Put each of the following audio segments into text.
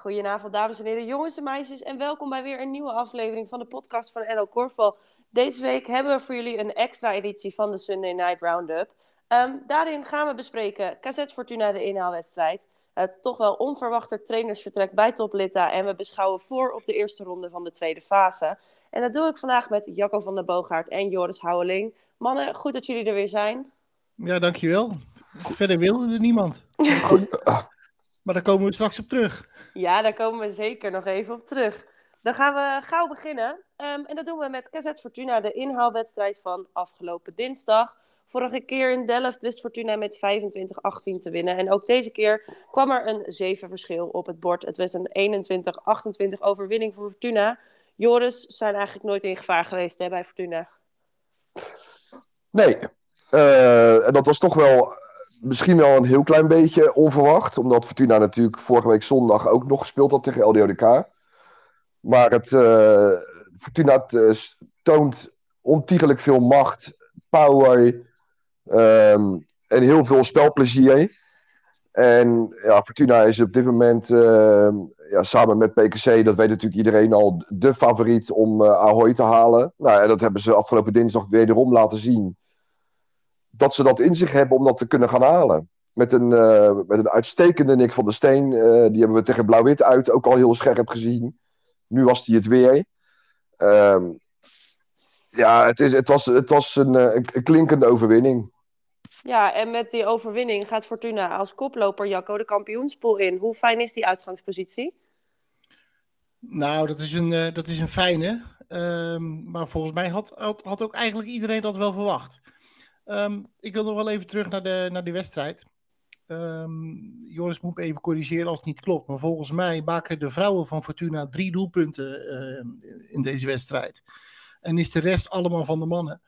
Goedenavond, dames en heren, jongens en meisjes. En welkom bij weer een nieuwe aflevering van de podcast van NL Korfbal. Deze week hebben we voor jullie een extra editie van de Sunday Night Roundup. Ehm, daarin gaan we bespreken KZ Fortuna, de inhaalwedstrijd. Het toch wel onverwachte trainersvertrek bij Toplita. En we beschouwen voor op de eerste ronde van de tweede fase. En dat doe ik vandaag met Jacco van der Boogaard en Joris Houweling. Mannen, goed dat jullie er weer zijn. Ja, dankjewel. Verder wilde er niemand. Maar daar komen we straks op terug. Ja, daar komen we zeker nog even op terug. Dan gaan we gauw beginnen. Ehm, en dat doen we met KZ Fortuna, de inhaalwedstrijd van afgelopen dinsdag. Vorige keer in Delft wist Fortuna met 25-18 te winnen. En ook deze keer kwam er een 7 verschil op het bord. Het werd een 21-28 overwinning voor Fortuna. Joris zijn eigenlijk nooit in gevaar geweest hè, bij Fortuna. Nee, uh, en dat was toch wel misschien wel een heel klein beetje onverwacht. Omdat Fortuna natuurlijk vorige week zondag ook nog gespeeld had tegen LDODK. Maar het, uh, Fortuna uh, toont ontiegelijk veel macht, power um, en heel veel spelplezier. En ja, Fortuna is op dit moment uh, ja, samen met PKC, dat weet natuurlijk iedereen al, de favoriet om uh, Ahoy te halen. Nou, en dat hebben ze afgelopen dinsdag wederom laten zien dat ze dat in zich hebben om dat te kunnen gaan halen. Met een, uh, met een uitstekende Nick van der Steen. Uh, die hebben we tegen Blauw-Wit uit ook al heel scherp gezien. Nu was hij het weer. Um, ja, het, is, het was, het was een, uh, een, klinkende overwinning. Ja, en met die overwinning gaat Fortuna als koploper Jacco de kampioenspool in. Hoe fijn is die uitgangspositie? Nou, dat is een, dat is een fijne. Um, maar volgens mij had, had, had ook eigenlijk iedereen dat wel verwacht. Um, ik wil nog wel even terug naar, de, naar die wedstrijd. Um, Joris moet me even corrigeren als het niet klopt. Maar volgens mij maken de vrouwen van Fortuna drie doelpunten uh, in deze wedstrijd. En is de rest allemaal van de mannen.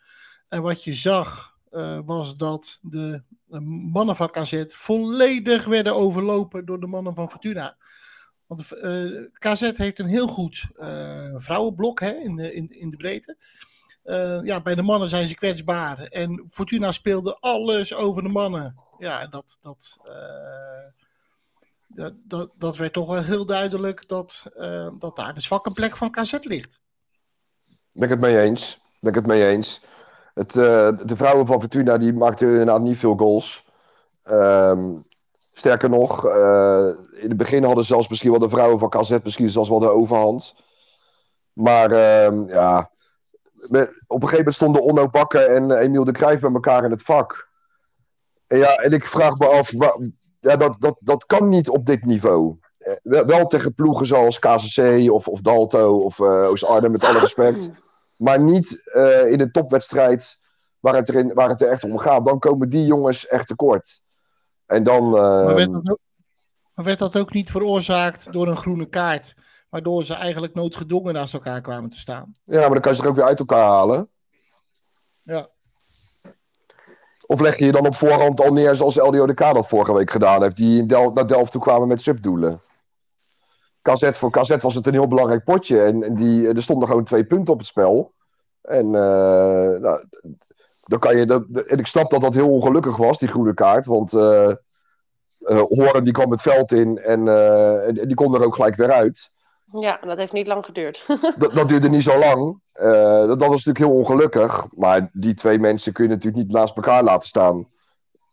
En wat je zag uh, was dat de mannen van KZ volledig werden overlopen door de mannen van Fortuna. Want uh, KZ heeft een heel goed vrouwenblok hè, in, in, in de breedte. Uh, ja, bij de mannen zijn ze kwetsbaar. En Fortuna speelde alles over de mannen. Ja, dat, dat, uh, dat, dat, dat werd toch wel heel duidelijk dat, uh, dat daar de zwakke plek van KZ ligt. Ben ik het mee eens. Ben ik het mee eens. Het, de vrouwen van Fortuna die maakten inderdaad niet veel goals. Um, sterker nog, in het begin hadden zelfs misschien wel de vrouwen van KZ misschien zelfs wel de overhand. Maar ehm, ja, op een gegeven moment stonden Onno Bakker en Emiel de Cruijff bij elkaar in het vak. En ja, en ik vraag me af, ja, dat, dat, dat kan niet op dit niveau. Eh, wel tegen ploegen zoals KCC of, of Dalto of uh, Oost-Arnhem, met alle respect. Maar niet uh, in een topwedstrijd waar het, erin, waar het er echt om gaat. Dan komen die jongens echt tekort. En dan... Uh... Maar, werd dat ook, maar werd dat ook niet veroorzaakt door een groene kaart? Waardoor ze eigenlijk noodgedwongen naast elkaar kwamen te staan. Ja, maar dan kan je ze er ook weer uit elkaar halen. Ja. Of leg je je dan op voorhand al neer zoals LDODK dat vorige week gedaan heeft. Die Del naar Delft toe kwamen met subdoelen. KZ, voor KZ was het een heel belangrijk potje. En, en die, er stonden gewoon twee punten op het spel. En uh, nou, dan kan je... De, en ik snap dat dat heel ongelukkig was, die groene kaart. Want uh, uh, Horen die kwam het veld in en, en die kon er ook gelijk weer uit. Ja, dat heeft niet lang geduurd. dat, dat, duurde niet zo lang. Uh, dat, dat, was natuurlijk heel ongelukkig. Maar die twee mensen kun je natuurlijk niet naast elkaar laten staan.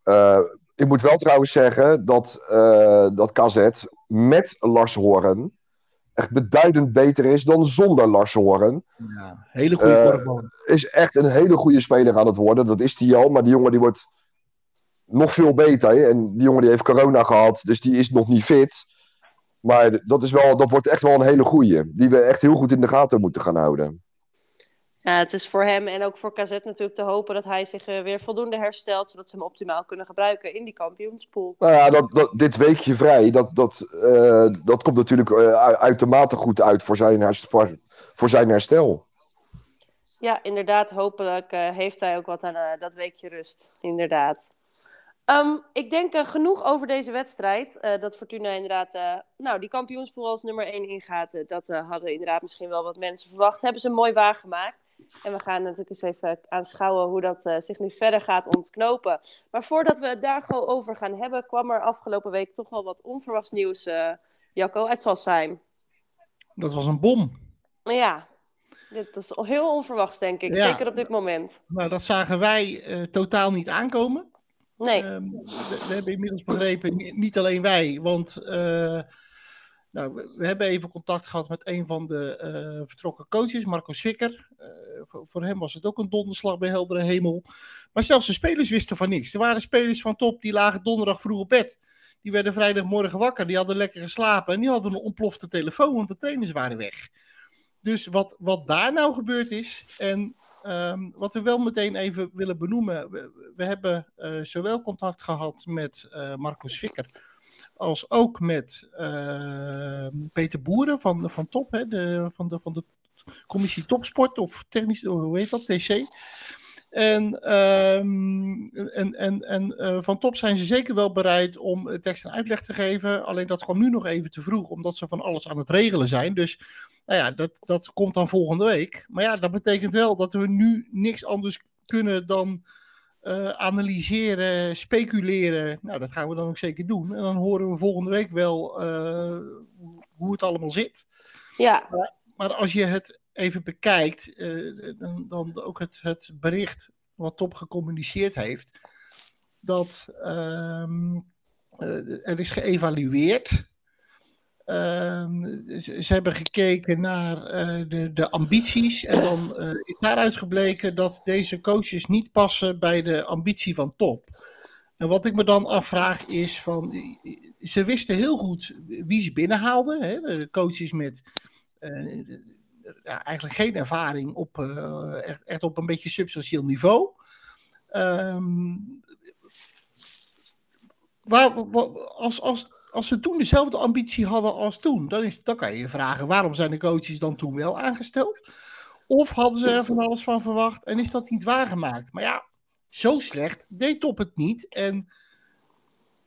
Uh, ik moet wel trouwens zeggen dat, uh, dat KZ met Lars Horen echt beduidend beter is dan zonder Lars Horen. Ja, hele goede korfbal. Is echt een hele goede speler aan het worden. Dat is die al. Maar die jongen die wordt nog veel beter. En die jongen die heeft corona gehad. Dus die is nog niet fit. Maar dat, is wel, dat wordt echt wel een hele goeie. Die we echt heel goed in de gaten moeten gaan houden. Ja, het is voor hem en ook voor KZ natuurlijk te hopen dat hij zich uh, weer voldoende herstelt. Zodat ze hem optimaal kunnen gebruiken in die kampioenspool. Nou ja, dat, dat, dit weekje vrij, dat, dat, uh, dat komt natuurlijk uh, uitermate goed uit voor zijn, herstel, voor zijn herstel. Ja, inderdaad. Hopelijk heeft hij ook wat aan dat weekje rust. Inderdaad. Um, ik denk uh, genoeg over deze wedstrijd. Uh, dat Fortuna inderdaad uh, nou, die kampioenspool als nummer 1 ingaat. dat hadden inderdaad misschien wel wat mensen verwacht. Hebben ze mooi waargemaakt. En we gaan natuurlijk eens even aanschouwen hoe dat zich nu verder gaat ontknopen. Maar voordat we het daar gewoon over gaan hebben, kwam er afgelopen week toch wel wat onverwachts nieuws, Jacco uit Sassheim. Dat was een bom. Ja, dit is heel onverwachts, denk ik. Zeker op dit moment. Nou, dat zagen wij totaal niet aankomen. Nee. Um, we, hebben inmiddels begrepen, niet alleen wij, want uh, nou, we, hebben even contact gehad met een van de uh, vertrokken coaches, Marco Swikker. Voor, voor, hem was het ook een donderslag bij heldere hemel. Maar zelfs de spelers wisten van niks. Er waren spelers van top die lagen donderdag vroeg op bed. Die werden vrijdagmorgen wakker, die hadden lekker geslapen en die hadden een ontplofte telefoon, want de trainers waren weg. Dus wat, wat daar nou gebeurd is, en um, wat we wel meteen even willen benoemen, we, hebben uh, zowel contact gehad met uh, Marcus Vikker, als ook met uh, Peter Boeren van, van Top, hè, de, van, de, van de commissie Topsport, of technisch, hoe heet dat, TC. En, um, en, en, en uh, van top zijn ze zeker wel bereid om tekst en uitleg te geven. Alleen dat kwam nu nog even te vroeg, omdat ze van alles aan het regelen zijn. Dus nou ja, dat, dat komt dan volgende week. Maar ja, dat betekent wel dat we nu niks anders kunnen dan uh, analyseren, speculeren. Nou, dat gaan we dan ook zeker doen. En dan horen we volgende week wel uh, hoe het allemaal zit. Ja. Maar, maar als je het even bekijkt, uh, dan, dan, ook het, het bericht wat Top gecommuniceerd heeft, dat um, uh, er is geëvalueerd. Um, ze, ze, hebben gekeken naar uh, de, de, ambities en dan is daaruit gebleken dat deze coaches niet passen bij de ambitie van Top. En wat ik me dan afvraag is van, ze wisten heel goed wie ze binnenhaalden, hè, de coaches met eigenlijk geen ervaring op, uh, echt, echt op een beetje substantieel niveau. Waar, waar, als, als, als ze toen dezelfde ambitie hadden als toen, dan, is, dan kan je je vragen waarom zijn de coaches dan toen wel aangesteld? Of hadden ze er van alles van verwacht en is dat niet waargemaakt? Maar ja, zo slecht deed Top het niet. En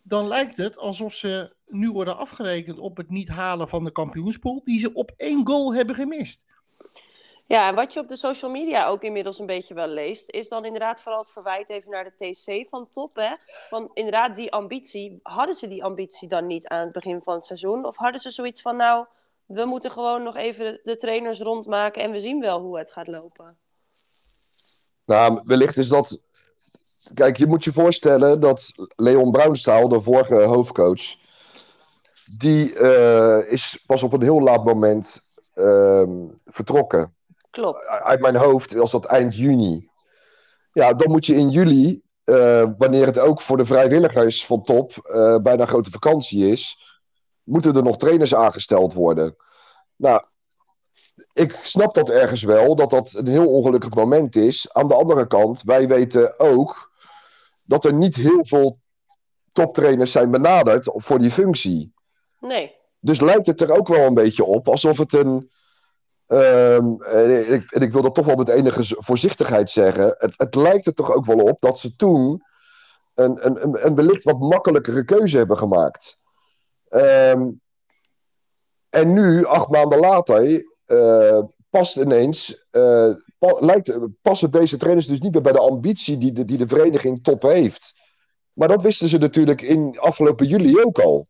dan lijkt het alsof ze nu worden afgerekend op het niet halen van de kampioenspool, die ze op één goal hebben gemist. Ja, en wat je op de social media ook inmiddels een beetje wel leest, is dan inderdaad vooral het verwijt even naar de TC van top. Hè? Want inderdaad, die ambitie, hadden ze die ambitie dan niet aan het begin van het seizoen? Of hadden ze zoiets van, nou, we moeten gewoon nog even de trainers rondmaken en we zien wel hoe het gaat lopen? Nou, wellicht is dat. Kijk, je moet je voorstellen dat Leon Bruinstaal, de vorige hoofdcoach, die uh, is pas op een heel laat moment uh, vertrokken. Klopt. Uit mijn hoofd was dat eind juni. Ja, dan moet je in juli, uh, wanneer het ook voor de vrijwilligers van top uh, bijna grote vakantie is, moeten er nog trainers aangesteld worden. Nou, ik snap dat ergens wel, dat dat een heel ongelukkig moment is. Aan de andere kant, wij weten ook dat er niet heel veel toptrainers zijn benaderd voor die functie. Nee. Dus lijkt het er ook wel een beetje op alsof het een. Um, en, ik, en ik wil dat toch wel met enige voorzichtigheid zeggen. Het, het, lijkt er toch ook wel op dat ze toen een, een, een, een wellicht wat makkelijkere keuze hebben gemaakt. Um, en nu, acht maanden later, uh, past ineens. Uh, pa, lijkt, passen deze trainers dus niet meer bij de ambitie die de, die de vereniging top heeft. Maar dat wisten ze natuurlijk in afgelopen juli ook al.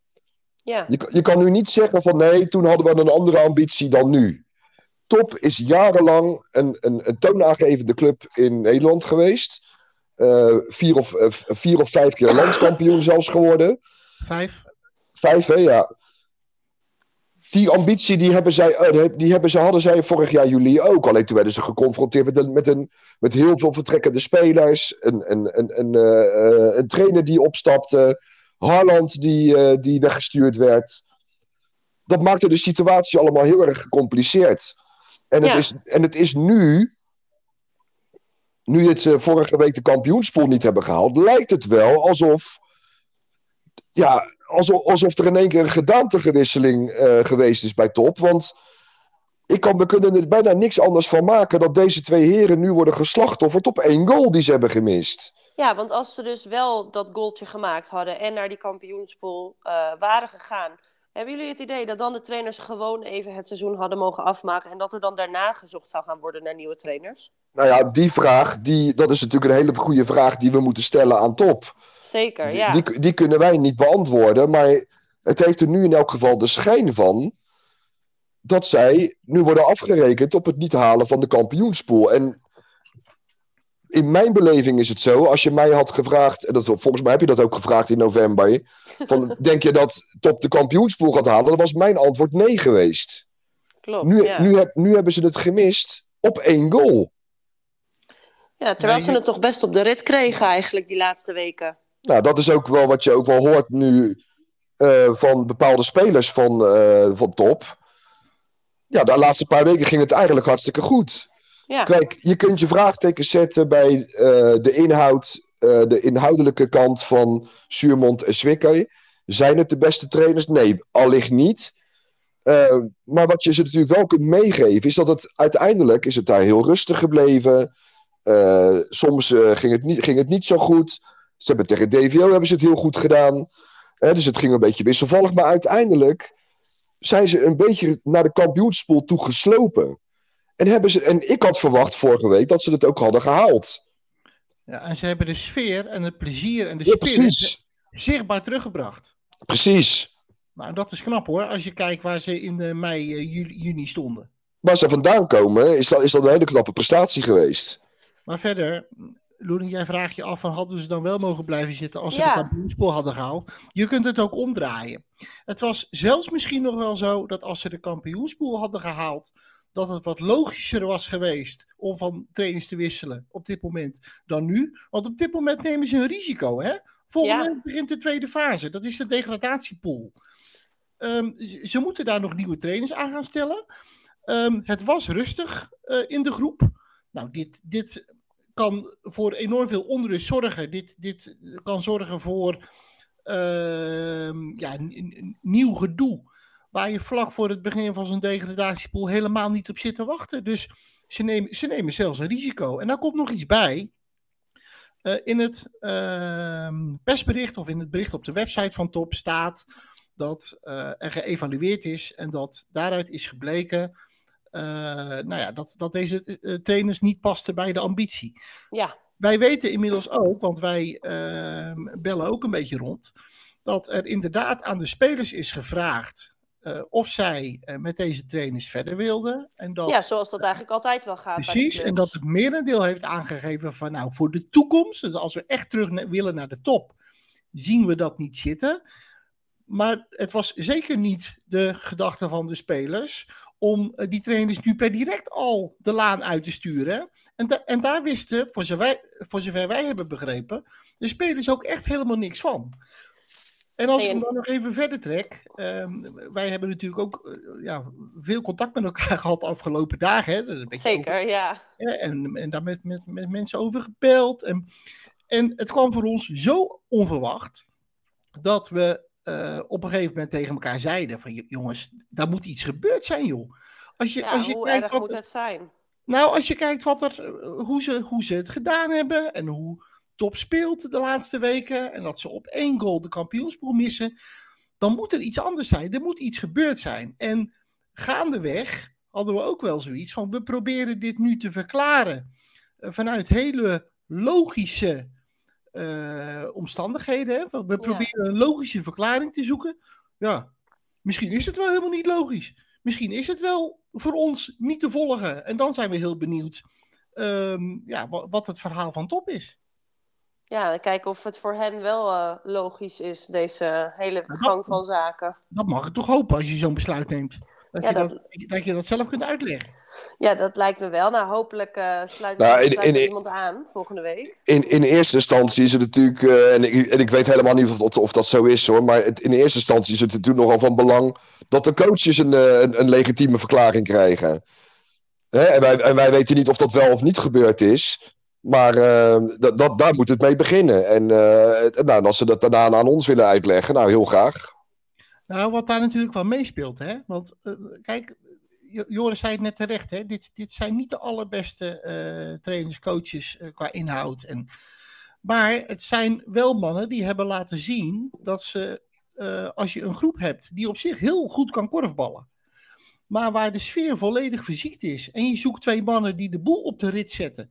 Ja. Je, je kan nu niet zeggen van nee, toen hadden we een andere ambitie dan nu. Top is jarenlang een, een, een toonaangevende club in Nederland geweest. Uh, vier, of, uh, vier of vijf keer landskampioen zelfs geworden. Vijf. Vijf, hè, ja. Die ambitie die hebben zij, uh, die hebben ze, hadden zij vorig jaar juli ook. Alleen toen werden ze geconfronteerd met, een, met, een, met heel veel vertrekkende spelers. Een, een, een, een, een trainer die opstapte. Harland die, die weggestuurd werd. Dat maakte de situatie allemaal heel erg gecompliceerd. En het, ja. is, en het is nu, nu het uh, vorige week de kampioenspool niet hebben gehaald, lijkt het wel alsof, ja, alsof, alsof er in één keer een gedaantegewisseling uh, geweest is bij top. Want ik kan, we kunnen er bijna niks anders van maken dat deze twee heren nu worden geslachtofferd op één goal die ze hebben gemist. Ja, want als ze dus wel dat goaltje gemaakt hadden en naar die kampioenspool uh, waren gegaan, hebben jullie het idee dat dan de trainers gewoon even het seizoen hadden mogen afmaken en dat er dan daarna gezocht zou gaan worden naar nieuwe trainers? Nou ja, die vraag, die, dat is natuurlijk een hele goede vraag die we moeten stellen aan top. Zeker, ja. Die, die, die kunnen wij niet beantwoorden, maar Het heeft er nu in elk geval de schijn van dat zij nu worden afgerekend op het niet halen van de kampioenspool. En in mijn beleving is het zo, als je mij had gevraagd, en dat, volgens mij heb je dat ook gevraagd in november, van, denk je dat Top de kampioenspool gaat halen? Dan was mijn antwoord nee geweest. Klopt, Nu, ja. nu, heb, nu hebben ze het gemist op één goal. ja, terwijl ze het toch best op de rit kregen eigenlijk die laatste weken. Nou, dat is ook wel wat je ook wel hoort nu eh, van bepaalde spelers van, eh, van top. Ja, de laatste paar weken ging het eigenlijk hartstikke goed. Ja, Kijk, je kunt je vraagtekens zetten bij eh, de inhoud, eh, de inhoudelijke kant van Suurmond en Zwickey. Zijn het de beste trainers? Nee, allicht niet. Eh, maar wat je ze natuurlijk wel kunt meegeven, is dat het uiteindelijk is het daar heel rustig gebleven. Soms ging, het niet, ging het niet zo goed. Ze hebben tegen DVO hebben ze het heel goed gedaan. Dus het ging een beetje wisselvallig. Maar uiteindelijk zijn ze een beetje naar de kampioenspool toe geslopen. En, hebben ze, en ik had verwacht vorige week dat ze het ook hadden gehaald. Ja, en ze hebben de sfeer en het plezier en de Ja, spirit zichtbaar teruggebracht. Precies. Nou, dat is knap hoor, als je kijkt waar ze in de mei, eh, juli, juni stonden. Waar ze vandaan komen, is dat, is dat een hele knappe prestatie geweest. Maar verder, Loen, jij vraagt je af van hadden ze dan wel mogen blijven zitten als ze Ja. de kampioenspool hadden gehaald. Je kunt het ook omdraaien. Het was zelfs misschien nog wel zo dat als ze de kampioenspool hadden gehaald, dat het wat logischer was geweest om van trainers te wisselen op dit moment dan nu. Want op dit moment nemen ze een risico. Hè? Volgende Ja. week begint de tweede fase. Dat is de degradatiepool. Ehm, ze moeten daar nog nieuwe trainers aan gaan stellen. Ehm, het was rustig eh, in de groep. Nou, dit, dit kan voor enorm veel onrust zorgen. Dit, dit kan zorgen voor ehm, ja, nieuw gedoe. Waar je vlak voor het begin van zo'n degradatiepool helemaal niet op zit te wachten. Dus ze nemen, ze nemen zelfs een risico. En daar komt nog iets bij. Eh, in het ehm, persbericht of in het bericht op de website van Top staat dat eh, er geëvalueerd is en dat daaruit is gebleken eh, nou ja, dat, dat deze trainers niet pasten bij de ambitie. ja, Wij weten inmiddels ook, want wij ehm, bellen ook een beetje rond, dat er inderdaad aan de spelers is gevraagd eh, of zij eh, met deze trainers verder wilden. En dat, ja, zoals dat eigenlijk altijd wel gaat. Precies, en dat het merendeel heeft aangegeven van nou voor de toekomst, dus als we echt terug na- willen naar de top, zien we dat niet zitten. Maar het was zeker niet de gedachte van de spelers om eh, die trainers nu per direct al de laan uit te sturen. En, da- en daar wisten, voor zover, voor zover wij hebben begrepen, de spelers ook echt helemaal niks van. En als ik hem dan nog even verder trek. ehm, wij hebben natuurlijk ook eh, ja, veel contact met elkaar gehad de afgelopen dagen. Hè, Zeker, ja. ja, en, en daar met, met, met mensen over gebeld. En, en het kwam voor ons zo onverwacht dat we eh, op een gegeven moment tegen elkaar zeiden: van "J- jongens, daar moet iets gebeurd zijn, joh. Als je, ja als je hoe kijkt erg wat, moet het zijn? nou, als je kijkt wat er, hoe, ze, hoe ze het gedaan hebben en hoe top speelt de laatste weken en dat ze op één goal de kampioenspool missen, dan moet er iets anders zijn. Er moet iets gebeurd zijn. En gaandeweg hadden we ook wel zoiets van, we proberen dit nu te verklaren eh, vanuit hele logische eh, omstandigheden. Hè? We proberen een logische verklaring te zoeken. Ja, misschien is het wel helemaal niet logisch. Misschien is het wel voor ons niet te volgen. En dan zijn we heel benieuwd ehm, ja, wat het verhaal van top is. Ja, dan kijken of het voor hen wel eh, logisch is, deze hele dat- gang van zaken. Dat mag ik toch hopen als je zo'n besluit neemt. Dat, Ja, je dat... dat- Dat, je dat zelf kunt uitleggen. Ja, dat lijkt me wel. Nou, hopelijk eh, sluit, Nou, in- sluit in- iemand aan volgende week. In, in eerste instantie is het natuurlijk, eh, en, ik, en ik weet helemaal niet of, dat- of dat zo is hoor, maar het, in eerste instantie is het natuurlijk nogal van belang dat de coaches een, eh, een, een legitieme verklaring krijgen. Hè? En, wij, en wij weten niet of dat wel of niet gebeurd is, maar eh, dat, dat, daar moet het mee beginnen. En eh, nou, als ze dat daarna aan ons willen uitleggen, nou heel graag. Nou, wat daar natuurlijk wel meespeelt, hè? Want eh, kijk, Jo- Joris zei het net terecht, hè? Dit, dit zijn niet de allerbeste eh trainers, coaches qua inhoud. En, maar het zijn wel mannen die hebben laten zien dat ze, als je een groep hebt die op zich heel goed kan korfballen, maar waar de sfeer volledig verziekt is, en je zoekt twee mannen die de boel op de rit zetten,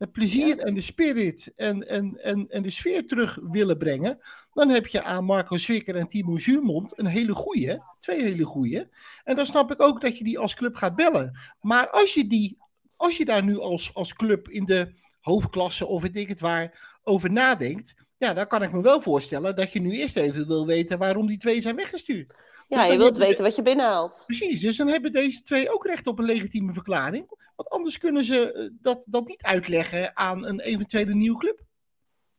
het plezier en de spirit en, en, en, en de sfeer terug willen brengen, dan heb je aan Marco Zwicker en Timo Zuurmond een hele goeie, twee hele goeie. En dan snap ik ook dat je die als club gaat bellen. Maar als je, die, als je daar nu als, als club in de hoofdklasse of weet ik het waar over nadenkt, ja, dan kan ik me wel voorstellen dat je nu eerst even wil weten waarom die twee zijn weggestuurd. Ja, Dus je wilt weten wat je binnenhaalt. Precies, dus dan hebben deze twee ook recht op een legitieme verklaring. Want anders kunnen ze eh, dat, dat niet uitleggen aan een eventuele nieuwe club.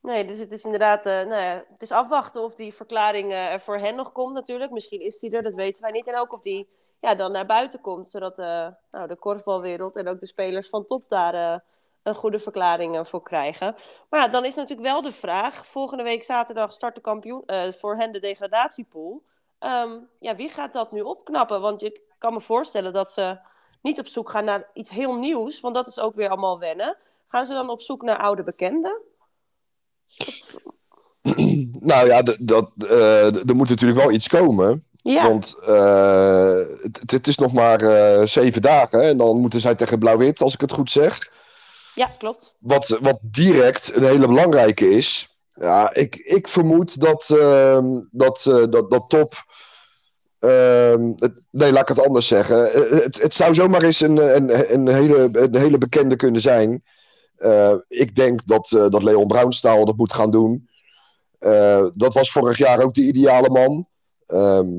Nee, dus het is inderdaad, eh, nou ja, het is afwachten of die verklaring eh, er voor hen nog komt natuurlijk. Misschien is die er, dat weten wij niet. En ook of die ja, dan naar buiten komt, zodat nou, de korfbalwereld en ook de spelers van top daar een goede verklaring voor krijgen. Maar ja, dan is natuurlijk wel de vraag, volgende week zaterdag start de kampioen, voor hen de degradatiepool. Ehm, ja, wie gaat dat nu opknappen? Want je kan me voorstellen dat ze niet op zoek gaan naar iets heel nieuws, want dat is ook weer allemaal wennen. Gaan ze dan op zoek naar oude bekenden? Nou ja, dat, eh, er moet natuurlijk wel iets komen. Ja, Want eh, het, het is nog maar eh, zeven dagen. En dan moeten zij tegen Blauw-Wit, als ik het goed zeg. ja klopt. Wat, wat direct een hele belangrijke is. Ja, ik, ik vermoed dat, ehm, dat, eh, dat, dat top. ehm, het- nee, laat ik het anders zeggen. Eh, Het, het zou zomaar eens een, een, een, hele, een hele bekende kunnen zijn. Eh, ik denk dat, eh, dat Leon Bruinstaal dat moet gaan doen. Eh, dat was vorig jaar ook de ideale man. Ehm,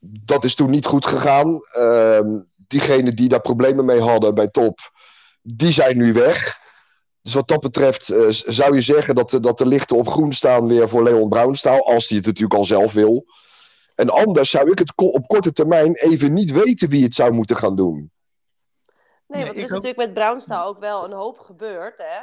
dat is toen niet goed gegaan. Ehm diegenen die daar problemen mee hadden bij top, die zijn nu weg. Dus wat dat betreft eh, zou je zeggen dat, de- dat de lichten op groen staan weer voor Leon Bruinstaal, als hij het natuurlijk al zelf wil. En anders zou ik het ko- op korte termijn even niet weten wie het zou moeten gaan doen. Nee, want er is ook- natuurlijk met Brownstaal ook wel een hoop gebeurd, hè.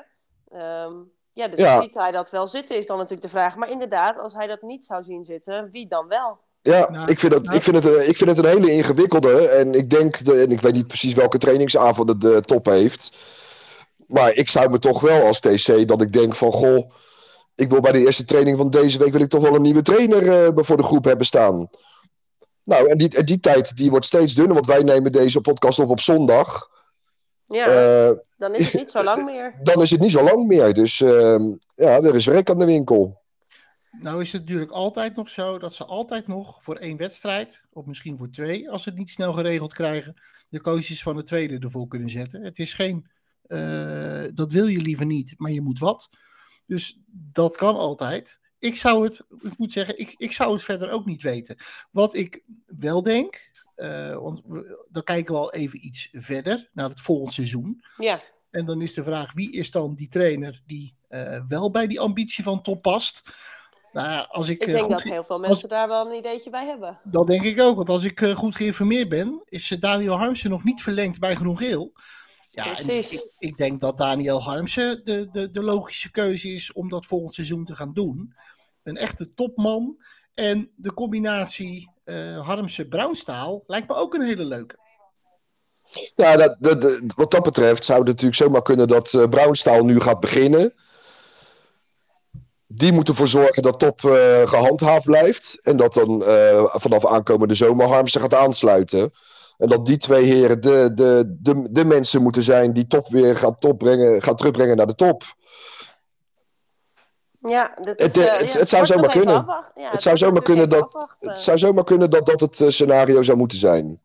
Ehm, ja, dus Ja. ziet hij dat wel zitten, is dan natuurlijk de vraag. Maar inderdaad, als hij dat niet zou zien zitten, wie dan wel? Ja, Nou, ik, vind het, nou- ik, vind het, een- ik vind het een hele ingewikkelde. En ik denk, de, en ik weet niet precies welke trainingsavond de top heeft. Maar ik zou me toch wel als TC dat ik denk van goh, ik wil bij de eerste training van deze week wil ik toch wel een nieuwe trainer eh, voor de groep hebben staan. Nou, en die, en die tijd die wordt steeds dunner, want wij nemen deze podcast op op zondag. Ja, Eh, dan is het niet zo lang meer. dan is het niet zo lang meer. Dus ehm, ja, er is werk aan de winkel. Nou is het natuurlijk altijd nog zo dat ze altijd nog voor één wedstrijd, of misschien voor twee, als ze het niet snel geregeld krijgen, de coaches van de tweede ervoor kunnen zetten. Het is geen, dat wil je liever niet, maar je moet wat. Dus dat kan altijd. Ik zou het, ik moet zeggen, ik, ik zou het verder ook niet weten. Wat ik wel denk, eh, want we- dan kijken we al even iets verder naar het volgende seizoen. Ja, En dan is de vraag, wie is dan die trainer die eh, wel bij die ambitie van top past? Nou, als ik, ik eh, denk goed dat heel veel mensen daar wel een ideetje bij hebben. dat denk ik ook, want als ik eh, goed geïnformeerd ben, is eh, Daniel Harmsen nog niet verlengd bij Groen-Geel. Ja, Precies. ik, ik denk dat Daniel Harmsen de, de, de logische keuze is om dat volgend seizoen te gaan doen. Een echte topman. En de combinatie eh Harmsen-Brownstaal lijkt me ook een hele leuke. Ja, dat, wat dat betreft zou het natuurlijk zomaar kunnen dat eh Brownstaal nu gaat beginnen. Die moet ervoor zorgen dat top eh, gehandhaafd blijft. En dat dan eh, vanaf aankomende zomer Harmsen gaat aansluiten. En dat die twee heren de, de, de, de mensen moeten zijn die top weer gaat, top brengen, gaat terugbrengen naar de top. Ja, dat Het, is, eh, eh, het- ja, het zou zomaar kunnen. Ja, het zou zomaar kunnen dat, afwachten. het zou zomaar kunnen dat dat het eh, scenario zou moeten zijn.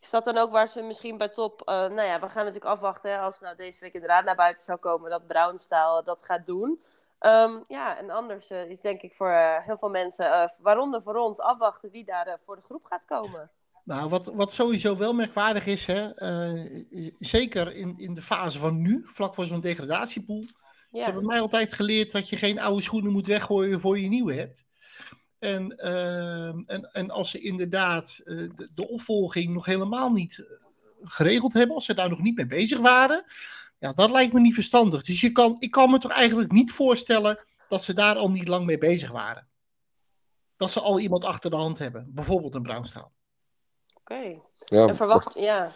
Is dat dan ook waar ze misschien bij top... eh, nou ja, we gaan natuurlijk afwachten hè, als nou deze week inderdaad naar buiten zou komen dat Brownstaal dat gaat doen. Ehm, ja, en anders is denk ik voor heel veel mensen, waaronder voor ons, afwachten wie daar voor de groep gaat komen. Nou, wat, wat sowieso wel merkwaardig is, hè, eh, zeker in, in de fase van nu, vlak voor zo'n degradatiepool. Ze Ja, hebben mij altijd geleerd dat je geen oude schoenen moet weggooien voor je nieuwe hebt. En, ehm, en, en als ze inderdaad eh, de, de opvolging nog helemaal niet eh, geregeld hebben, als ze daar nog niet mee bezig waren, ja, dat lijkt me niet verstandig. Dus je kan, ik kan me toch eigenlijk niet voorstellen dat ze daar al niet lang mee bezig waren. Dat ze al iemand achter de hand hebben, bijvoorbeeld een Brownstaal. Oké. Ja, En verwacht, ja.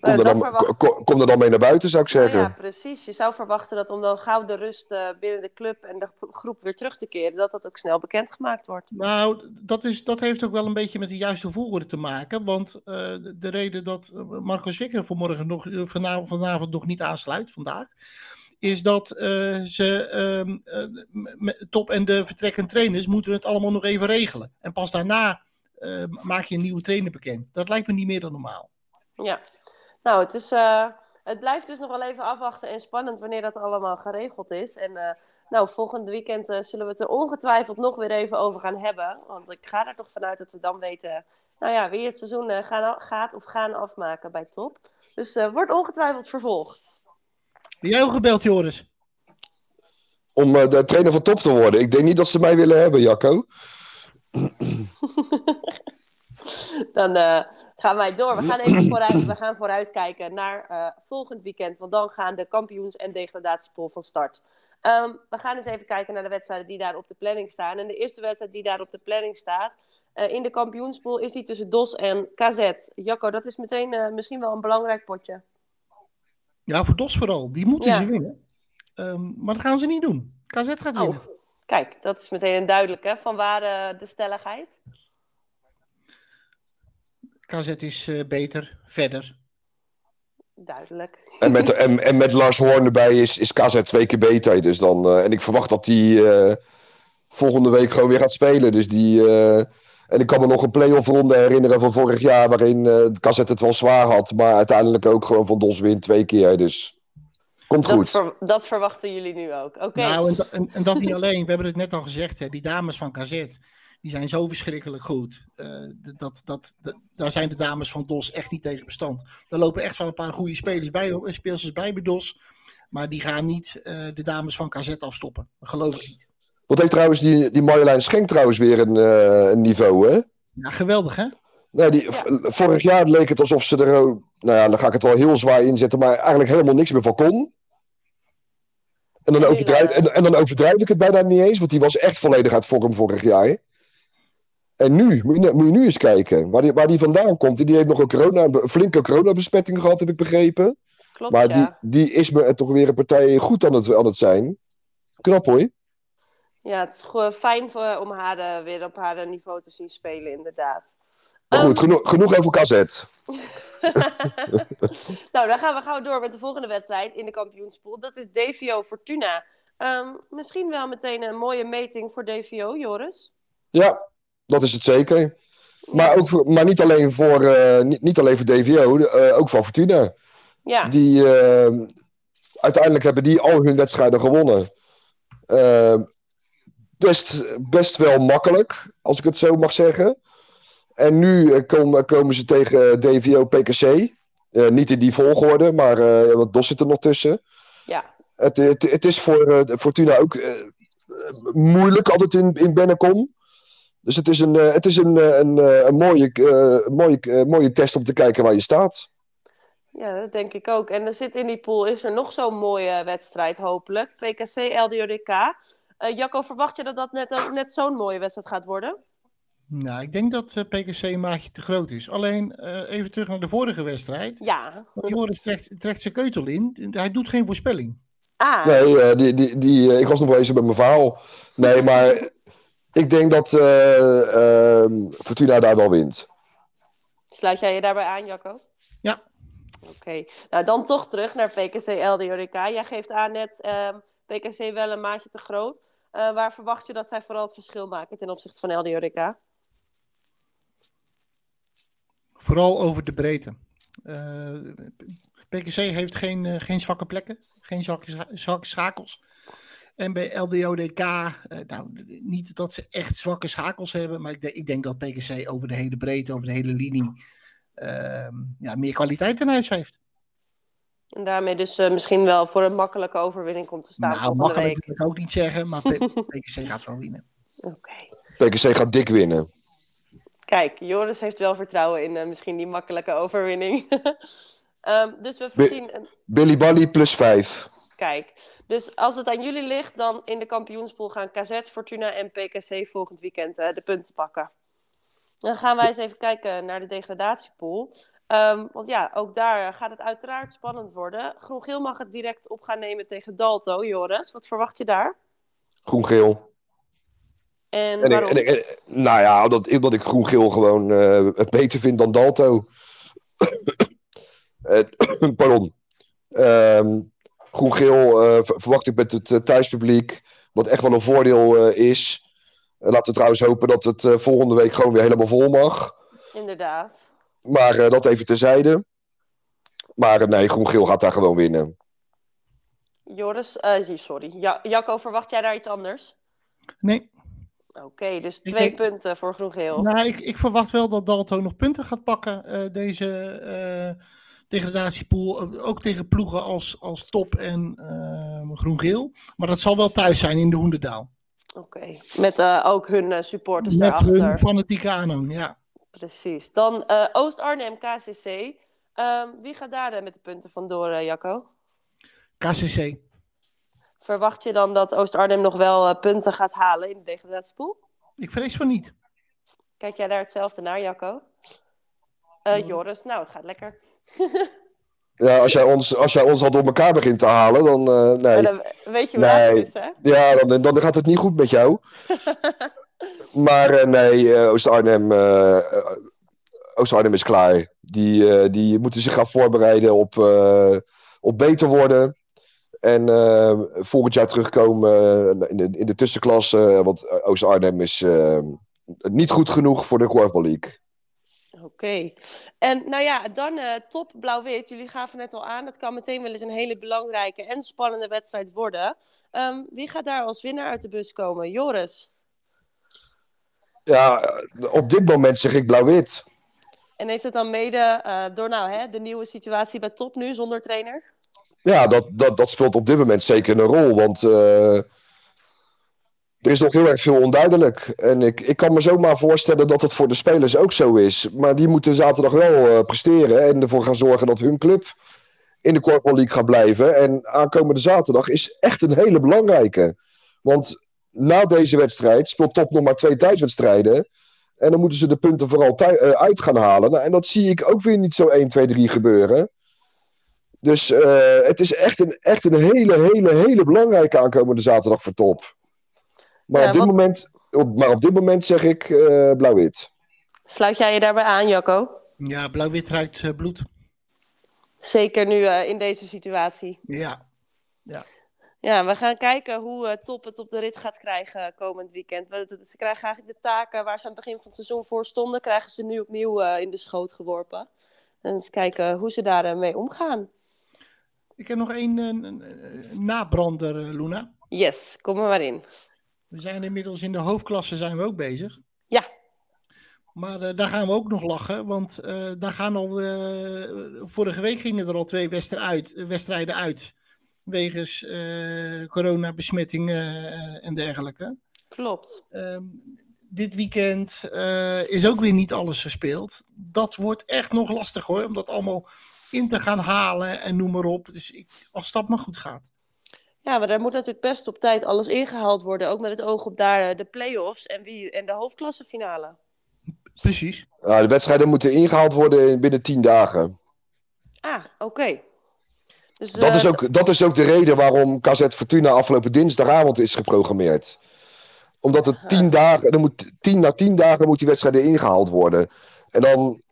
Kom, Uh, er dan dan, verwacht- kom, kom er dan mee naar buiten, zou ik Nou zeggen. ja, precies. Je zou verwachten dat om dan gauw de rust eh, binnen de club en de groep weer terug te keren, dat dat ook snel bekendgemaakt wordt. Nou, dat, is, dat heeft ook wel een beetje met de juiste volgorde te maken. Want eh, de, de reden dat eh, Marco Zwicker vanmorgen nog, eh, vanavond, vanavond nog niet aansluit, vandaag, is dat eh, ze ehm, eh, top en de vertrekkende trainers moeten het allemaal nog even regelen. En pas daarna eh, maak je een nieuwe trainer bekend. Dat lijkt me niet meer dan normaal. Ja, nou, het, is, eh, het blijft dus nog wel even afwachten en spannend wanneer dat allemaal geregeld is. En eh, nou, volgend weekend eh, zullen we het er ongetwijfeld nog weer even over gaan hebben. Want ik ga er toch vanuit dat we dan weten nou ja, wie het seizoen eh, gaan, gaat of gaan afmaken bij top. Dus eh wordt ongetwijfeld vervolgd. Ben jij ook gebeld, Joris? Om eh, de trainer van top te worden. Ik denk niet dat ze mij willen hebben, Jacco. Dan eh, gaan wij door. We gaan even vooruit, we gaan vooruitkijken naar eh, volgend weekend. Want dan gaan de kampioens- en degradatiepool van start. Ehm, we gaan eens even kijken naar de wedstrijden die daar op de planning staan. En de eerste wedstrijd die daar op de planning staat eh, in de kampioenspool is die tussen DOS en KZ. Jacco, dat is meteen misschien wel een belangrijk potje. Ja, voor DOS vooral. Die moeten Ja. ze winnen. Ehm, maar dat gaan ze niet doen. KZ gaat Oh, winnen. Kijk, dat is meteen een duidelijke. Van waar eh, de stelligheid? KZ is eh, beter, verder. Duidelijk. En met, en, en met Lars Hoorn erbij is, is KZ twee keer beter. Dus dan, eh, en ik verwacht dat hij eh, volgende week gewoon weer gaat spelen. Dus die, eh, en ik kan me nog een play-off ronde herinneren van vorig jaar... waarin eh KZ het wel zwaar had. Maar uiteindelijk ook gewoon van Dos wint twee keer. Dus komt Dat, goed. ver- dat verwachten jullie nu ook. Oké. Nou, en, en, en dat niet alleen. We hebben het net al gezegd. Hè, die dames van KZ, die zijn zo verschrikkelijk goed. Eh, dat, dat, dat, daar zijn de dames van DOS echt niet tegen bestand. Daar lopen echt wel een paar goede spelers bij, speelsters bij bij DOS. Maar die gaan niet eh, de dames van KZ afstoppen. Dat geloof ik niet. Wat heeft trouwens die, die Marjolein Schenk trouwens weer een, eh, een niveau, hè? Ja, geweldig hè? Nou, die, Vorig jaar leek het alsof ze er, nou ja, dan ga ik het wel heel zwaar inzetten, maar eigenlijk helemaal niks meer van kon. En dan, overdrijf, en, en dan overdrijf ik het bijna niet eens, want die was echt volledig uit vorm vorig jaar. En nu, moet je, moet je nu eens kijken waar die, waar die vandaan komt. Die heeft nog een, corona, een flinke coronabesmetting gehad, heb ik begrepen. Klopt, Maar ja. die, die is me toch weer een partij goed aan het, aan het zijn. Knap hoor. Ja, het is gewoon fijn voor, om haar eh, weer op haar niveau te zien spelen, inderdaad. Maar goed, Ehm, genoeg, genoeg over KZ. nou, dan gaan we gauw door met de volgende wedstrijd in de kampioenspool. Dat is DVO Fortuna. Ehm, misschien wel meteen een mooie meting voor DVO, Joris. Ja, dat is het zeker. Maar, ook voor, maar niet, alleen voor, eh, niet, niet alleen voor DVO, eh, ook voor Fortuna. Ja, Die, eh, uiteindelijk hebben die al hun wedstrijden gewonnen. Best, best wel makkelijk, als ik het zo mag zeggen. En nu eh, komen, komen ze tegen DVO PKC. Eh, niet in die volgorde, maar eh wat DOS zit er nog tussen. ja. Het, het, het is voor eh, de Fortuna ook eh, eh, moeilijk altijd in, in Bennekom. Dus het is een, eh, het is een, eh, een, eh, een mooie, eh, mooie, eh, mooie test om te kijken waar je staat. ja, dat denk ik ook. En er zit in die pool is er nog zo'n mooie wedstrijd, hopelijk. PKC LDODK. Eh Jacco, verwacht je dat dat net, net zo'n mooie wedstrijd gaat worden? Nou, ik denk dat eh, PKC een maatje te groot is. Alleen eh, even terug naar de vorige wedstrijd. Ja. Joris trekt, trekt zijn keutel in. Hij doet geen voorspelling. Ah, Nee, eh, die, die, die, eh, ik was nog bezig met mijn verhaal. Nee, maar ik denk dat eh, ehm, Fortuna daar wel wint. Sluit jij je daarbij aan, Jacco? Ja. Oké, nou dan toch terug naar PKC LDODK. Jij geeft aan net ehm, PKC wel een maatje te groot. Eh, waar verwacht je dat zij vooral het verschil maken ten opzichte van LDODK? Vooral over de breedte. Eh, PKC heeft geen, eh, geen zwakke plekken, geen zwakke, scha- zwakke schakels. En bij LDODK, eh, nou, niet dat ze echt zwakke schakels hebben, maar ik, de- ik denk dat PKC over de hele breedte, over de hele linie, ehm, ja, meer kwaliteit in huis heeft. En daarmee dus misschien wel voor een makkelijke overwinning komt te staan nou, makkelijk week. wil ik ook niet zeggen, maar PKC gaat wel winnen. Oké. PKC gaat dik winnen. Kijk, Joris heeft wel vertrouwen in eh, misschien die makkelijke overwinning. Ehm, dus we voorzien een, Billy Bally plus 5. Kijk, dus als het aan jullie ligt, dan in de kampioenspool gaan KZ, Fortuna en PKC volgend weekend eh, de punten pakken. Dan gaan wij eens even kijken naar de degradatiepool. Ehm, want ja, ook daar gaat het uiteraard spannend worden. Groen-Geel mag het direct op gaan nemen tegen Dalto. Joris, wat verwacht je daar? Groen-geel. En, En, ik- waarom? en, ik- en- nou ja, omdat, omdat ik groen-geel gewoon eh, beter vind dan Dalto. Eh, Pardon. Ehm, groen-geel eh, ver- verwacht ik met het thuispubliek. Wat echt wel een voordeel eh, is. Laten we trouwens hopen dat het eh, volgende week gewoon weer helemaal vol mag. Inderdaad. Maar eh, dat even terzijde. Maar nee, groen-geel gaat daar gewoon winnen. Joris, eh, sorry. Ja, Jacco, verwacht jij daar iets anders? Nee, Oké, dus twee punten voor Groen-Geel. nou, ik, ik verwacht wel dat Dalto nog punten gaat pakken. eh, deze eh, degradatiepool. Eh, ook tegen ploegen als, als Top en eh, Groen-Geel. Maar dat zal wel thuis zijn in de Hoenderdaal. Oké, met ook hun supporters Met daarachter. hun fanatieke aanhang, ja. Precies. Dan Oost-Arnhem, KCC. Ehm, wie gaat daar met de punten vandoor, Jacco? KCC. Verwacht je dan dat Oost-Arnhem nog wel eh, punten gaat halen in de degradatiepool? Ik vrees van niet. Kijk jij daar hetzelfde naar, Jacco? Eh, Joris, nou, het gaat lekker. Ja, als jij ons, als jij ons al door elkaar begint te halen, dan. eh, nee. Dan weet je hoe laat het Nee. is, hè? Ja, dan, dan gaat het niet goed met jou. maar eh, nee, eh, Oost-Arnhem, Oost-Arnhem is klaar. Die, eh, die moeten zich gaan voorbereiden op, eh, op beter worden. En eh, volgend jaar terugkomen eh, in de, in de tussenklasse. Want eh, Oost-Arnhem is eh, niet goed genoeg voor de Korfbal League. Oké. En nou ja, dan eh, top blauw-wit. Jullie gaven net al aan. Het kan meteen wel eens een hele belangrijke en spannende wedstrijd worden. Ehm, wie gaat daar als winnaar uit de bus komen? Joris. Ja, eh, op dit moment zeg ik blauw-wit. En heeft het dan mede eh, door nou, hè, de nieuwe situatie bij top nu zonder trainer? Ja, dat, dat, dat speelt op dit moment zeker een rol. Want eh, er is nog heel erg veel onduidelijk. En ik, ik kan me zomaar voorstellen dat het voor de spelers ook zo is. Maar die moeten zaterdag wel eh, presteren. En ervoor gaan zorgen dat hun club in de Corporal League gaat blijven. En aankomende zaterdag is echt een hele belangrijke. Want na deze wedstrijd speelt Top nog maar twee thuiswedstrijden. En dan moeten ze de punten vooral eh, uit gaan halen. Nou, en dat zie ik ook weer niet zo 1, 2, 3 gebeuren. Dus eh, het is echt een, echt een hele, hele, hele belangrijke aankomende zaterdag voor top. Maar, Ja, op, dit moment, op, maar op dit moment zeg ik eh, blauw-wit. Sluit jij je daarbij aan, Jacco? Ja, blauw-wit ruikt eh, bloed. Zeker nu eh, in deze situatie. Ja. Ja, we gaan kijken hoe Top het op de rit gaat krijgen komend weekend. We- Ze krijgen eigenlijk de taken waar ze aan het begin van het seizoen voor stonden, krijgen ze nu opnieuw eh, in de schoot geworpen. En eens kijken hoe ze daarmee mee omgaan. Ik heb nog één eh, nabrander, eh, Luna. Yes, kom er maar in. We zijn inmiddels in de hoofdklasse zijn we ook bezig. Ja. Maar eh, daar gaan we ook nog lachen, want daar gaan al, eh, vorige week gingen er al twee wedstrijden uit, wedstrijden uit wegens coronabesmettingen en dergelijke. Klopt. Ehm, dit weekend is ook weer niet alles gespeeld. Dat wordt echt nog lastig hoor, om dat allemaal in te gaan halen en noem maar op. Dus ik, als dat maar goed gaat. Ja, maar daar moet natuurlijk best op tijd alles ingehaald worden. Ook met het oog op daar eh, de play-offs en, wie, en de hoofdklassefinale. Precies. Nou, de wedstrijden moeten ingehaald worden in- binnen tien dagen. Ah, oké. Dus, Dat eh, is, ook, dat is ook de reden waarom KZ Fortuna afgelopen dinsdagavond is geprogrammeerd. Omdat het tien dagen, er moet, tien, na tien dagen moet die wedstrijden ingehaald worden. En dan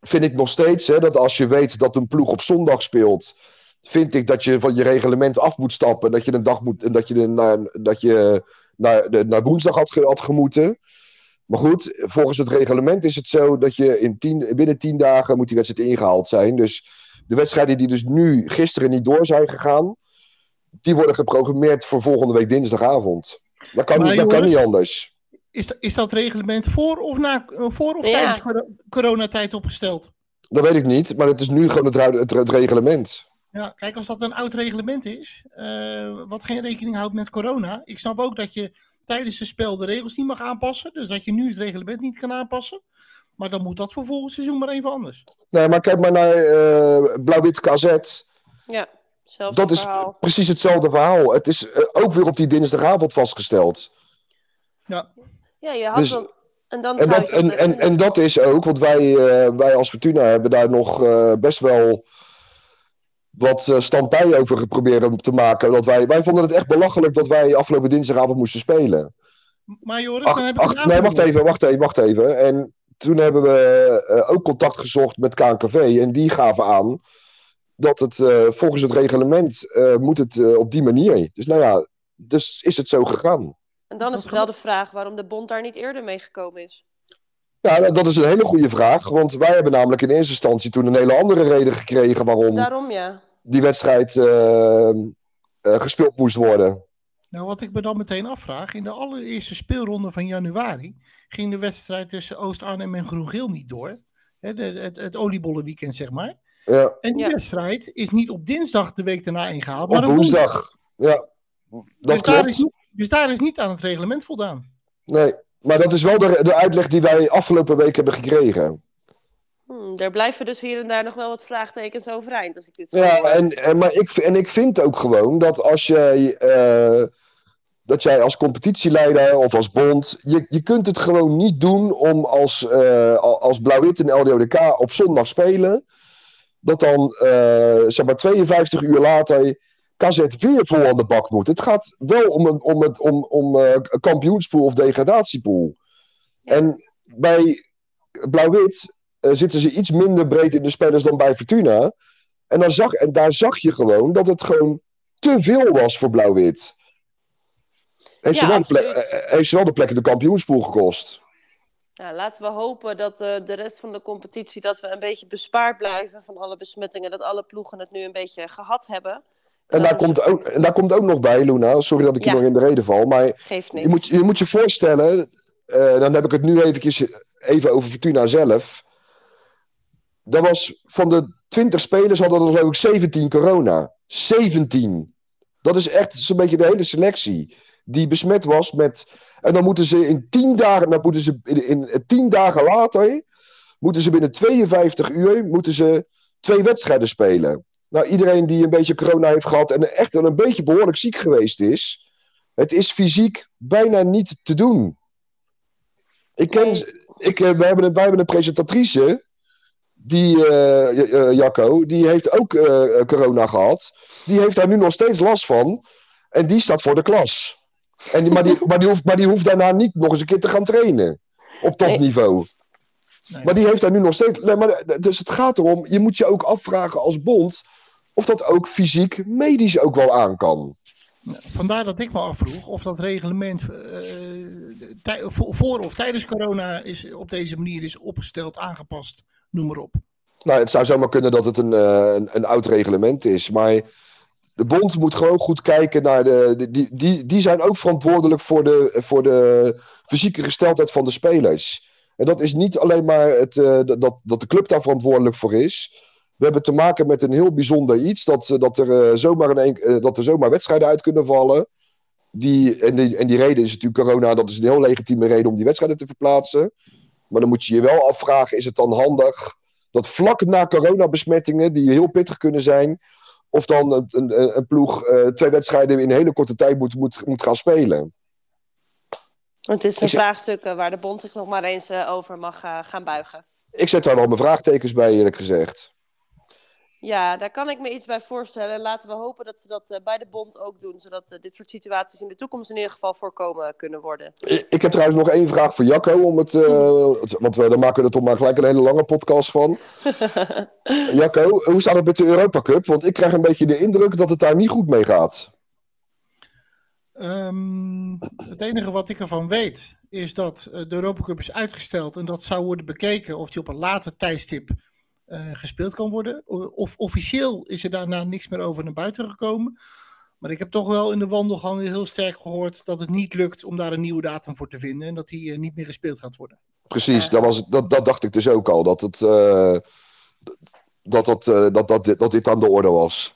vind ik nog steeds hè, dat als je weet dat een ploeg op zondag speelt, vind ik dat je van je reglement af moet stappen. Dat je een dag moet, dat je, de- naar, dat je naar, de, naar woensdag had, had gemoeten. Maar goed, volgens het reglement is het zo dat je in tien, binnen tien dagen moet die wedstrijd ingehaald zijn. Dus de wedstrijden die dus nu gisteren niet door zijn gegaan, die worden geprogrammeerd voor volgende week dinsdagavond. Dat kan, Maar niet, dat kan niet anders. Is, dat- is dat reglement voor of, na, voor of Ja. tijdens coro- coronatijd opgesteld? Dat weet ik niet, maar het is nu gewoon het, het, het reglement. Ja, kijk, als dat een oud reglement is, eh, wat geen rekening houdt met corona. Ik snap ook dat je tijdens het spel de regels niet mag aanpassen. Dus dat je nu het reglement niet kan aanpassen. Maar dan moet dat voor volgend seizoen maar even anders. Nee, maar kijk maar naar eh, Blauw-Wit KZ. Ja, zelfde Dat is precies hetzelfde verhaal. Het is eh, ook weer op die dinsdagavond vastgesteld. Ja, Ja, je had dus- dan En, dan En dat, en, en, en dat is ook, want wij, eh, wij als Fortuna hebben daar nog eh, best wel wat stampij over geprobeerd te maken. Dat wij, wij vonden het echt belachelijk dat wij afgelopen dinsdagavond moesten spelen. Maar Joris, dan heb ik ach, nee, wacht even, wacht even, wacht even. En toen hebben we eh, ook contact gezocht met KNKV en die gaven aan dat het eh, volgens het reglement eh, moet het op die manier. Dus nou ja, dus is het zo gegaan. En dan dat is het wel de vraag waarom de bond daar niet eerder mee gekomen is. Ja, nou, dat is een hele goede vraag, want wij hebben namelijk in eerste instantie toen een hele andere reden gekregen waarom Daarom ja. die wedstrijd eh, eh, gespeeld moest worden. Nou, wat ik me dan meteen afvraag, in de allereerste speelronde van januari ging de wedstrijd tussen Oost-Arnhem en Groen-Geel niet door. De, het, het oliebollenweekend, zeg maar. Ja, En die Ja. wedstrijd is niet op dinsdag de week daarna ingehaald, op maar op woensdag. woensdag. Ja, Dus dat daar, klopt. is, niet- dus daar is niet aan het reglement voldaan. Nee, maar dat is wel de, de uitleg die wij afgelopen week hebben gekregen. Hm, er blijven dus hier en daar nog wel wat vraagtekens overeind als ik dit zo Ja, en, en, maar ik, en ik vind ook gewoon dat als jij, eh, dat jij als competitieleider of als bond, je, je kunt het gewoon niet doen om als, eh, al- als Blauw-Wit en LDODK op zondag spelen, dat dan eh, zeg maar 52 uur later KZ weer vol aan de bak moet. Het gaat wel om een, om het, om, om, eh, kampioenspool of degradatiepool. En bij Blauw-Wit eh, zitten ze iets minder breed in de spelers dan bij Fortuna. En, dan zag, en daar zag je gewoon dat het gewoon te veel was voor Blauw-Wit. Heeft, Ja, ze wel de plek- absoluut. eh, heeft ze wel de plek in de kampioenspool gekost. Nou, laten we hopen dat de rest van de competitie dat we een beetje bespaard blijven van alle besmettingen. Dat alle ploegen het nu een beetje gehad hebben. En daar, komt ook, en daar komt ook nog bij, Luna. Sorry dat ik je nog in de reden val. Maar Geeft niks. je moet, je moet je voorstellen. eh, dan heb ik het nu eventjes even over Fortuna zelf. Dat was van de 20 spelers hadden er ik 17 corona. 17. Dat is echt zo'n beetje de hele selectie. Die besmet was met. En dan moeten ze in 10 dagen. Dan moeten ze in, in 10 dagen later. Moeten ze binnen 52 uur. Moeten ze twee wedstrijden spelen. Nou, iedereen die een beetje corona heeft gehad. En echt wel een beetje behoorlijk ziek geweest is. Het is fysiek bijna niet te doen. Ik ken. Ik, eh, we, hebben een, wij hebben een presentatrice. Die, eh, Jacco, die heeft ook eh, corona gehad. Die heeft daar nu nog steeds last van. En die staat voor de klas. En die, maar, die, maar, die hoeft, maar die hoeft daarna niet nog eens een keer te gaan trainen. Op topniveau. Nee. Maar die heeft daar nu nog steeds. Nee, maar, dus het gaat erom, je moet je ook afvragen als bond. Of dat ook fysiek, medisch ook wel aan kan. Vandaar dat ik me afvroeg of dat reglement eh, voor, of tijdens corona is, op deze manier is opgesteld, aangepast, noem maar op. Nou, het zou zomaar kunnen dat het een, eh, een, een oud reglement is. Maar de bond moet gewoon goed kijken naar de. de- die, die, die zijn ook verantwoordelijk voor de, voor de fysieke gesteldheid van de spelers. En dat is niet alleen maar het, eh, dat, dat de club daar verantwoordelijk voor is. We hebben te maken met een heel bijzonder iets. Dat, eh, dat, er, eh, zomaar een, eh, dat er zomaar wedstrijden uit kunnen vallen. Die, en, die, en die reden is natuurlijk corona. Dat is een heel legitieme reden om die wedstrijden te verplaatsen. Maar dan moet je je wel afvragen: is het dan handig dat vlak na coronabesmettingen, die heel pittig kunnen zijn, of dan een, een, een ploeg twee wedstrijden in een hele korte tijd moet, moet, moet gaan spelen. Het is een vraagstuk waar de bond zich nog maar eens over mag gaan buigen. Ik zet daar wel mijn vraagtekens bij, eerlijk gezegd. Ja, daar kan ik me iets bij voorstellen. Laten we hopen dat ze dat eh, bij de bond ook doen, zodat eh, dit soort situaties in de toekomst in ieder geval voorkomen kunnen worden. Ik, ik heb trouwens nog één vraag voor Jacco, om het, eh, het- want we, dan maken we er toch maar gelijk een hele lange podcast van. Jacco, hoe staat het met de Europa Cup? Want ik krijg een beetje de indruk dat het daar niet goed mee gaat. Ehm, het enige wat ik ervan weet is dat de Europa Cup is uitgesteld en dat zou worden bekeken of die op een later tijdstip gespeeld kan worden. Of officieel is er daarna niks meer over naar buiten gekomen. Maar ik heb toch wel in de wandelgang heel sterk gehoord dat het niet lukt om daar een nieuwe datum voor te vinden en dat die eh, niet meer gespeeld gaat worden. Precies, dat, was, het- dat, dat dacht ik dus ook al. Dat, het, eh, dat, dat, eh, dat, dat, dit- dat dit aan de orde was.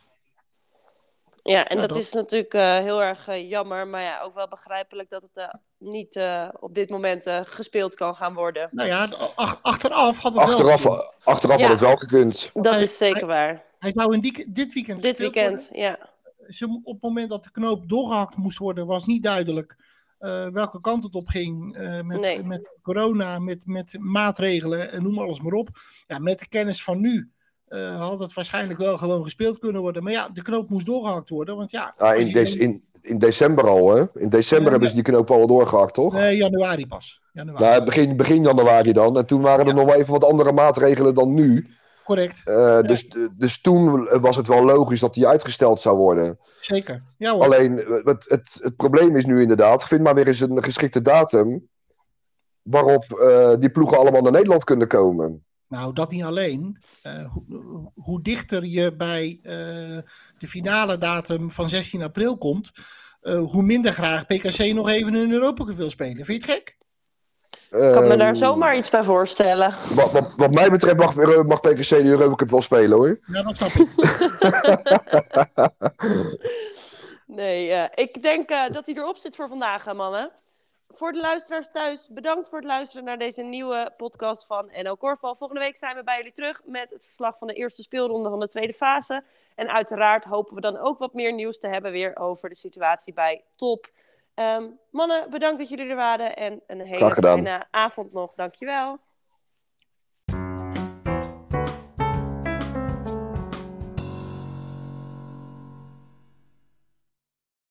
Ja, en Ja, dat, dat- is natuurlijk eh, heel erg eh, jammer, maar ja, ook wel begrijpelijk dat het eh, niet eh, op dit moment eh, gespeeld kan gaan worden. Nou ja, ach- achteraf had het wel Achteraf, gekund. achteraf Ja. had het wel gekund. Dat Hij- is zeker waar. Hij zou in die, dit weekend Dit weekend, worden. ja. Ze, op het moment dat de knoop doorgehakt moest worden, was niet duidelijk eh, welke kant het op ging eh, met, Nee. met corona, met, met maatregelen en noem alles maar op. Ja, met de kennis van nu eh, had het waarschijnlijk wel gewoon gespeeld kunnen worden. Maar ja, de knoop moest doorgehakt worden. Want ja, Ah, in, dan- in, in december al, hè? In december Ja, hebben ze die knoop al doorgehakt, toch? Nee, januari pas. Januari. Nou, begin, begin januari dan. En toen waren er Ja. nog wel even wat andere maatregelen dan nu. Correct, Eh, dus, dus toen was het wel logisch dat die uitgesteld zou worden. zeker. Ja hoor. Alleen, eh, het, het, het probleem is nu inderdaad, vind maar weer eens een geschikte datum waarop eh, die ploegen allemaal naar Nederland kunnen komen. Nou, dat niet alleen. Eh, hoe, hoe dichter je bij eh, de finale datum van 16 april komt, eh, hoe minder graag PKC nog even een Europa Cup wil spelen. Vind je het gek? Ik kan me daar Ehm, zomaar iets bij voorstellen. Wat, wat, wat mij betreft mag, mag PKC de Europa Cup wel spelen hoor. Ja, dat snap ik. Nee, eh, ik denk eh, dat hij erop zit voor vandaag, mannen. Voor de luisteraars thuis, bedankt voor het luisteren naar deze nieuwe podcast van NL Korfbal. Volgende week zijn we bij jullie terug met het verslag van de eerste speelronde van de tweede fase. En uiteraard hopen we dan ook wat meer nieuws te hebben weer over de situatie bij Top. Ehm, mannen, bedankt dat jullie er waren en een hele fijne avond nog. Dankjewel.